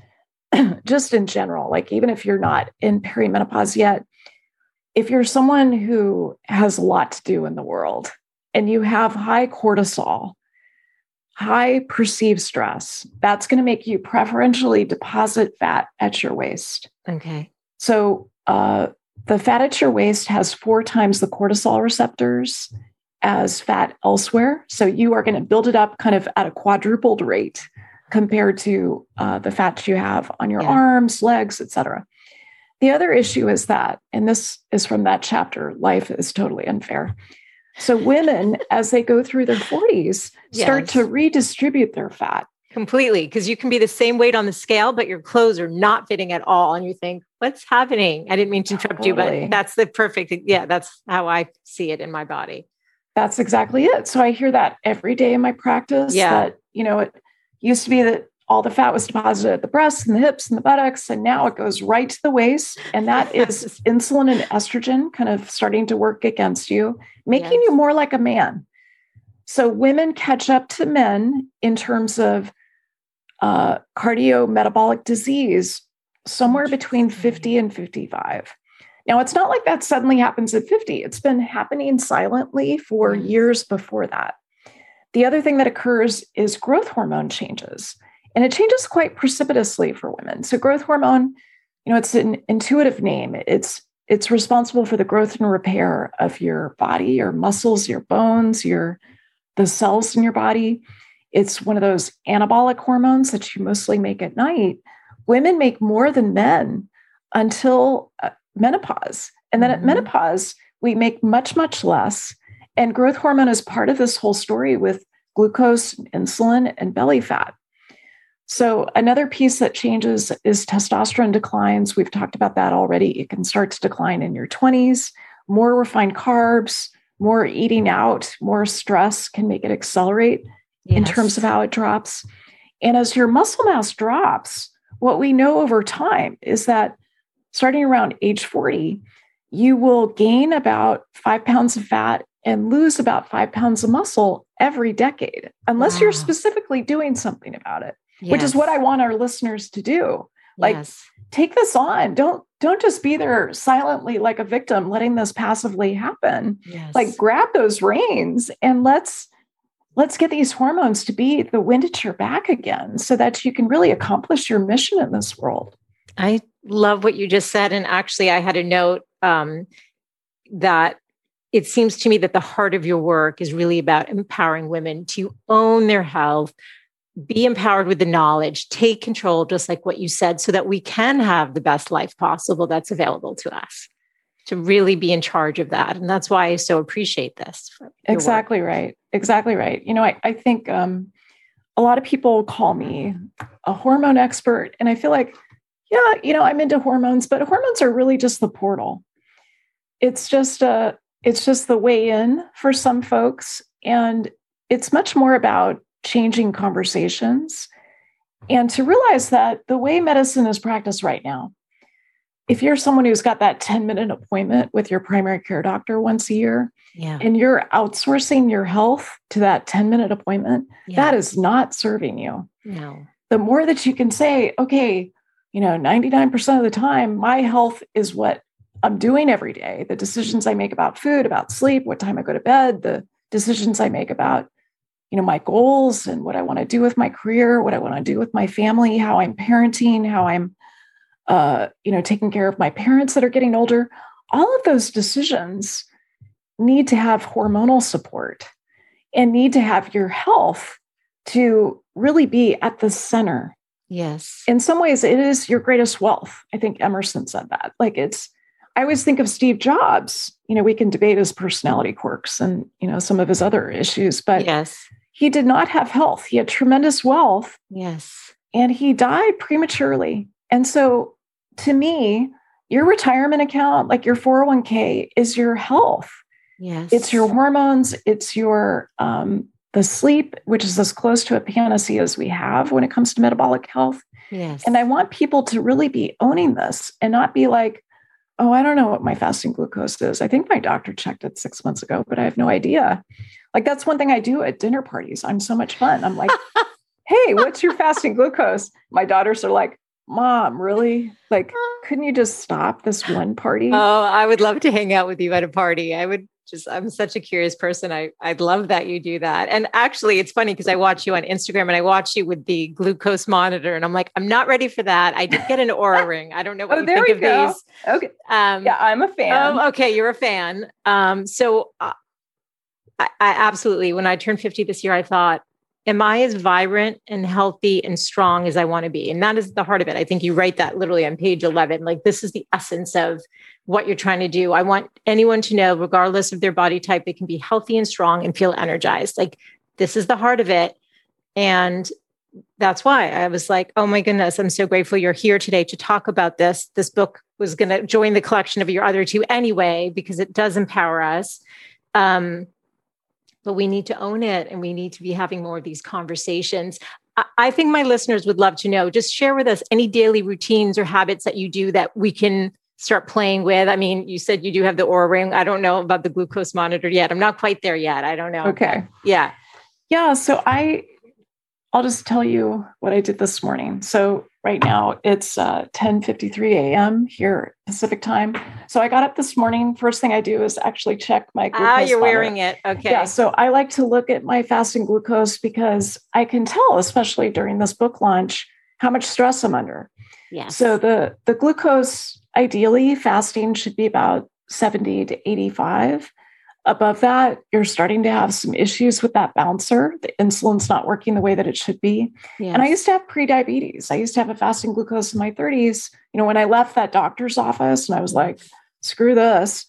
[CLEARS THROAT] just in general, like even if you're not in perimenopause yet, if you're someone who has a lot to do in the world and you have high cortisol, high perceived stress, that's going to make you preferentially deposit fat at your waist. Okay. So uh, the fat at your waist has four times the cortisol receptors as fat elsewhere. So you are going to build it up kind of at a quadrupled rate compared to uh, the fat you have on your yeah. arms, legs, etc. The other issue is that, and this is from that chapter, life is totally unfair. So women, as they go through their 40s, start yes. to redistribute their fat. Completely, because you can be the same weight on the scale, but your clothes are not fitting at all. And you think, what's happening? I didn't mean to interrupt totally. you, but that's the perfect, yeah, that's how I see it in my body. That's exactly it. So I hear that every day in my practice yeah. that, you know, it, used to be that all the fat was deposited at the breasts and the hips and the buttocks, and now it goes right to the waist. And that [LAUGHS] is insulin and estrogen kind of starting to work against you, making yes. you more like a man. So women catch up to men in terms of uh, cardiometabolic disease somewhere between 50 and 55. Now, it's not like that suddenly happens at 50. It's been happening silently for years before that. The other thing that occurs is growth hormone changes, and it changes quite precipitously for women. So, growth hormone, you know, it's an intuitive name. It's it's responsible for the growth and repair of your body, your muscles, your bones, your the cells in your body. It's one of those anabolic hormones that you mostly make at night. Women make more than men until uh, menopause. And then mm-hmm. at menopause, we make much, much less. And growth hormone is part of this whole story with glucose, insulin, and belly fat. So, another piece that changes is testosterone declines. We've talked about that already. It can start to decline in your 20s. More refined carbs, more eating out, more stress can make it accelerate yes. in terms of how it drops. And as your muscle mass drops, what we know over time is that starting around age 40, you will gain about five pounds of fat and lose about five pounds of muscle every decade, unless wow. you're specifically doing something about it, yes. which is what I want our listeners to do. Like, yes. take this on. Don't don't just be there silently like a victim, letting this passively happen. Yes. Like, grab those reins and let's let's get these hormones to be the wind at your back again, so that you can really accomplish your mission in this world. I love what you just said, and actually, I had a note. Um, that it seems to me that the heart of your work is really about empowering women to own their health, be empowered with the knowledge, take control, just like what you said, so that we can have the best life possible that's available to us to really be in charge of that. And that's why I so appreciate this. Exactly work. right. Exactly right. You know, I, I think um, a lot of people call me a hormone expert, and I feel like, yeah, you know, I'm into hormones, but hormones are really just the portal. It's just a, it's just the way in for some folks, and it's much more about changing conversations and to realize that the way medicine is practiced right now if you're someone who's got that 10 minute appointment with your primary care doctor once a year yeah. and you're outsourcing your health to that 10 minute appointment, yeah. that is not serving you. No. The more that you can say, okay, you know, 99% of the time, my health is what I'm doing every day. The decisions I make about food, about sleep, what time I go to bed, the decisions I make about, you know, my goals and what I want to do with my career, what I want to do with my family, how I'm parenting, how I'm uh, you know, taking care of my parents that are getting older, all of those decisions need to have hormonal support and need to have your health to really be at the center. Yes. In some ways, it is your greatest wealth. I think Emerson said that. Like it's, I always think of Steve Jobs. You know, we can debate his personality quirks and, you know, some of his other issues, but yes, he did not have health. He had tremendous wealth. Yes. And he died prematurely. And so to me, your retirement account, like your 401k, is your health. Yes. It's your hormones, it's your um, the sleep, which is as close to a panacea as we have when it comes to metabolic health. Yes. And I want people to really be owning this and not be like, oh, I don't know what my fasting glucose is. I think my doctor checked it six months ago, but I have no idea. Like that's one thing I do at dinner parties. I'm so much fun. I'm like, [LAUGHS] hey, what's your fasting glucose? My daughters are like, mom, really? Like, couldn't you just stop this one party? Oh, I would love to hang out with you at a party. I would just, I'm such a curious person. I, I'd love that you do that. And actually, it's funny because I watch you on Instagram and I watch you with the glucose monitor, and I'm like, I'm not ready for that. I did get an Oura [LAUGHS] ring. I don't know what oh, you think of go. these. Okay. Um, yeah, I'm a fan. Oh, okay. You're a fan. Um, so uh, I, I absolutely, when I turned 50 this year, I thought, am I as vibrant and healthy and strong as I want to be? And that is the heart of it. I think you write that literally on page 11. Like, this is the essence of what you're trying to do. I want anyone to know, regardless of their body type, they can be healthy and strong and feel energized. Like, this is the heart of it. And that's why I was like, oh my goodness, I'm so grateful you're here today to talk about this. This book was going to join the collection of your other two anyway, because it does empower us. Um, but we need to own it and we need to be having more of these conversations. I think my listeners would love to know just share with us any daily routines or habits that you do that we can start playing with. I mean, you said you do have the Oura ring. I don't know about the glucose monitor yet. I'm not quite there yet. I don't know. Okay. Yeah. Yeah. So I, I'll just tell you what I did this morning. So right now. It's uh, 10.53 a.m here pacific time. So i got up this morning. First thing i do is actually check my glucose ah you're wearing it. Okay. Yeah so i like to look at my fasting glucose because i can tell especially during this book launch how much stress i'm under. Yeah so the the glucose ideally fasting should be about 70 to 85 Above that, you're starting to have some issues with that bouncer. The insulin's not working the way that it should be. Yes. And I used to have prediabetes. I used to have a fasting glucose in my 30s. You know, when I left that doctor's office and I was like, screw this.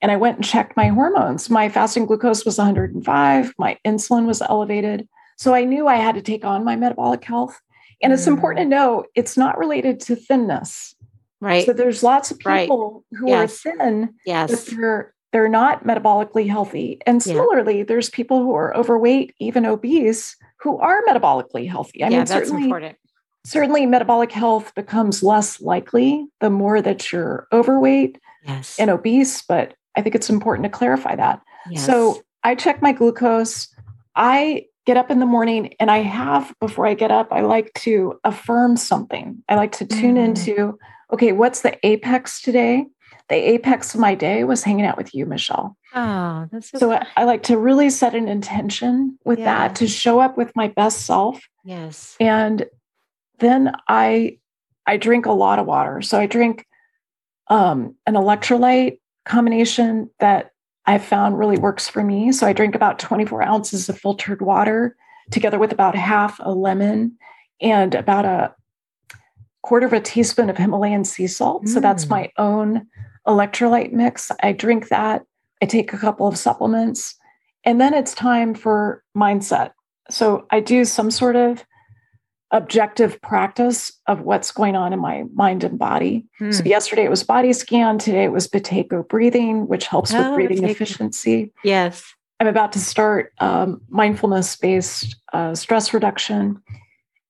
And I went and checked my hormones. My fasting glucose was 105, my insulin was elevated. So I knew I had to take on my metabolic health. And mm. it's important to know it's not related to thinness. Right. So there's lots of people right. who yes. are thin, yes. but they're they're not metabolically healthy. And similarly, yeah. there's people who are overweight, even obese, who are metabolically healthy. I yeah, mean, certainly, important. certainly metabolic health becomes less likely the more that you're overweight yes. and obese, but I think it's important to clarify that. Yes. So I check my glucose. I get up in the morning and I have, before I get up, I like to affirm something. I like to tune mm. into, okay, what's the apex today? The apex of my day was hanging out with you, Michele. Oh, that's so, so I, I, like to really set an intention with yeah. that to show up with my best self. Yes. And then I I drink a lot of water. So I drink um, an electrolyte combination that I've found really works for me. So I drink about 24 ounces of filtered water together with about half a lemon and about a quarter of a teaspoon of Himalayan sea salt. Mm. So that's mm. my own electrolyte mix. I drink that. I take a couple of supplements. And then it's time for mindset. So I do some sort of objective practice of what's going on in my mind and body. Hmm. So yesterday it was body scan, today it was Buteyko breathing, which helps oh, with breathing efficiency. Yes. I'm about to start um, mindfulness based uh, stress reduction.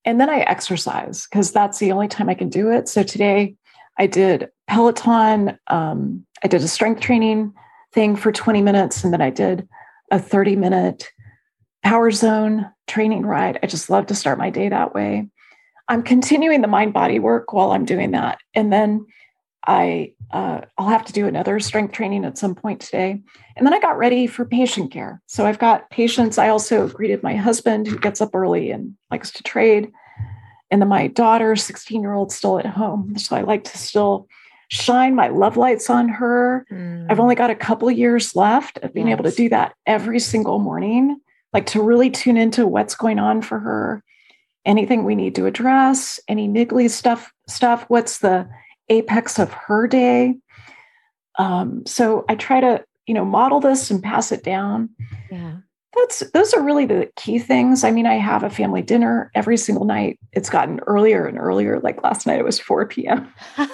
And then I exercise because that's the only time I can do it. So today I did Peloton, um, I did a strength training thing for 20 minutes, and then I did a 30 minute power zone training ride. I just love to start my day that way. I'm continuing the mind body work while I'm doing that. And then I uh, I'll have to do another strength training at some point today. And then I got ready for patient care. So I've got patients. I also greeted my husband who gets up early and likes to trade. And then my daughter, 16 year old, still at home. So I like to still shine my love lights on her. Mm. I've only got a couple years left of being yes. able to do that every single morning like to really tune into what's going on for her, anything we need to address, any niggly stuff, stuff, what's the apex of her day. Um, so I try to, you know, model this and pass it down. Yeah. That's those are really the key things. I mean, I have a family dinner every single night. It's gotten earlier and earlier. Like last night it was 4 p.m. [LAUGHS]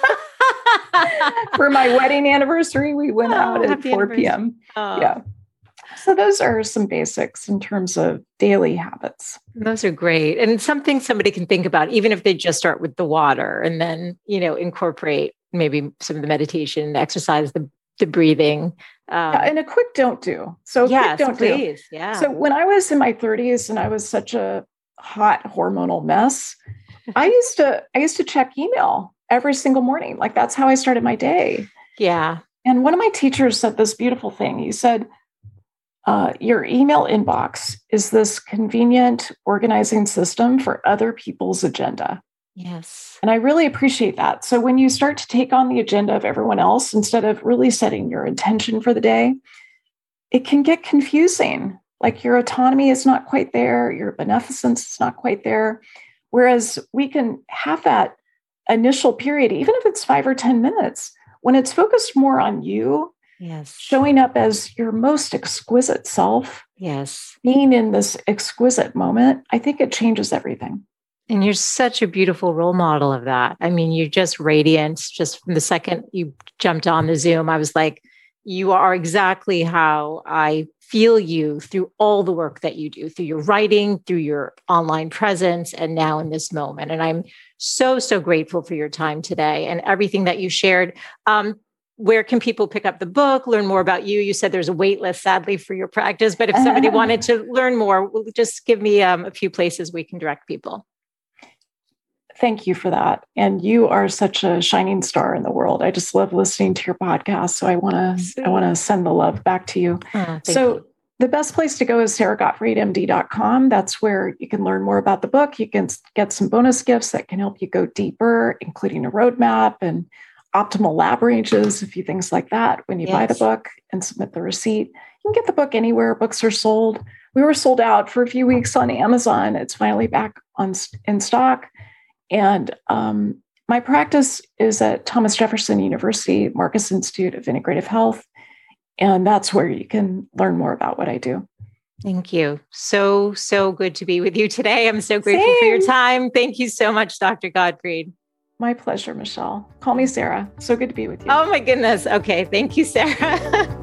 For my wedding anniversary, we went oh, out at 4 p.m. Oh. Yeah. So those are some basics in terms of daily habits. Those are great. And something somebody can think about, even if they just start with the water and then, you know, incorporate maybe some of the meditation, exercise, the, the breathing. Um, yeah, and a quick don't do. So yes, don't please. do. Yeah. So when I was in my 30s and I was such a hot hormonal mess, I [LAUGHS] used to I used to check email every single morning. Like that's how I started my day. Yeah. And one of my teachers said this beautiful thing. He said, uh, your email inbox is this convenient organizing system for other people's agenda. Yes. And I really appreciate that. So when you start to take on the agenda of everyone else instead of really setting your intention for the day, it can get confusing. Like your autonomy is not quite there, your beneficence is not quite there. Whereas we can have that initial period, even if it's five or 10 minutes, when it's focused more on you Yes. Showing up as your most exquisite self. Yes. Being in this exquisite moment, I think it changes everything. And you're such a beautiful role model of that. I mean, you're just radiant. Just from the second you jumped on the Zoom, I was like, you are exactly how I feel you through all the work that you do, through your writing, through your online presence, and now in this moment. And I'm so, so grateful for your time today and everything that you shared. Um, where can people pick up the book, learn more about you? You said there's a wait list, sadly, for your practice, but if somebody [LAUGHS] wanted to learn more, just give me um, a few places we can direct people. Thank you for that. And you are such a shining star in the world. I just love listening to your podcast. So I want to I want to send the love back to you. Oh, so you. the best place to go is saragottfriedmd.com. That's where you can learn more about the book. You can get some bonus gifts that can help you go deeper, including a roadmap and optimal lab ranges, a few things like that when you yes. buy the book and submit the receipt. You can get the book anywhere books are sold. We were sold out for a few weeks on Amazon. It's finally back on in stock. And um, my practice is at Thomas Jefferson University Marcus Institute of Integrative Health. And that's where you can learn more about what I do. Thank you. So, so good to be with you today. I'm so grateful Same. for your time. Thank you so much, Dr. Gottfried. My pleasure, Michele. Call me Sara. So good to be with you. Oh, my goodness. Okay. Thank you, Sara. [LAUGHS]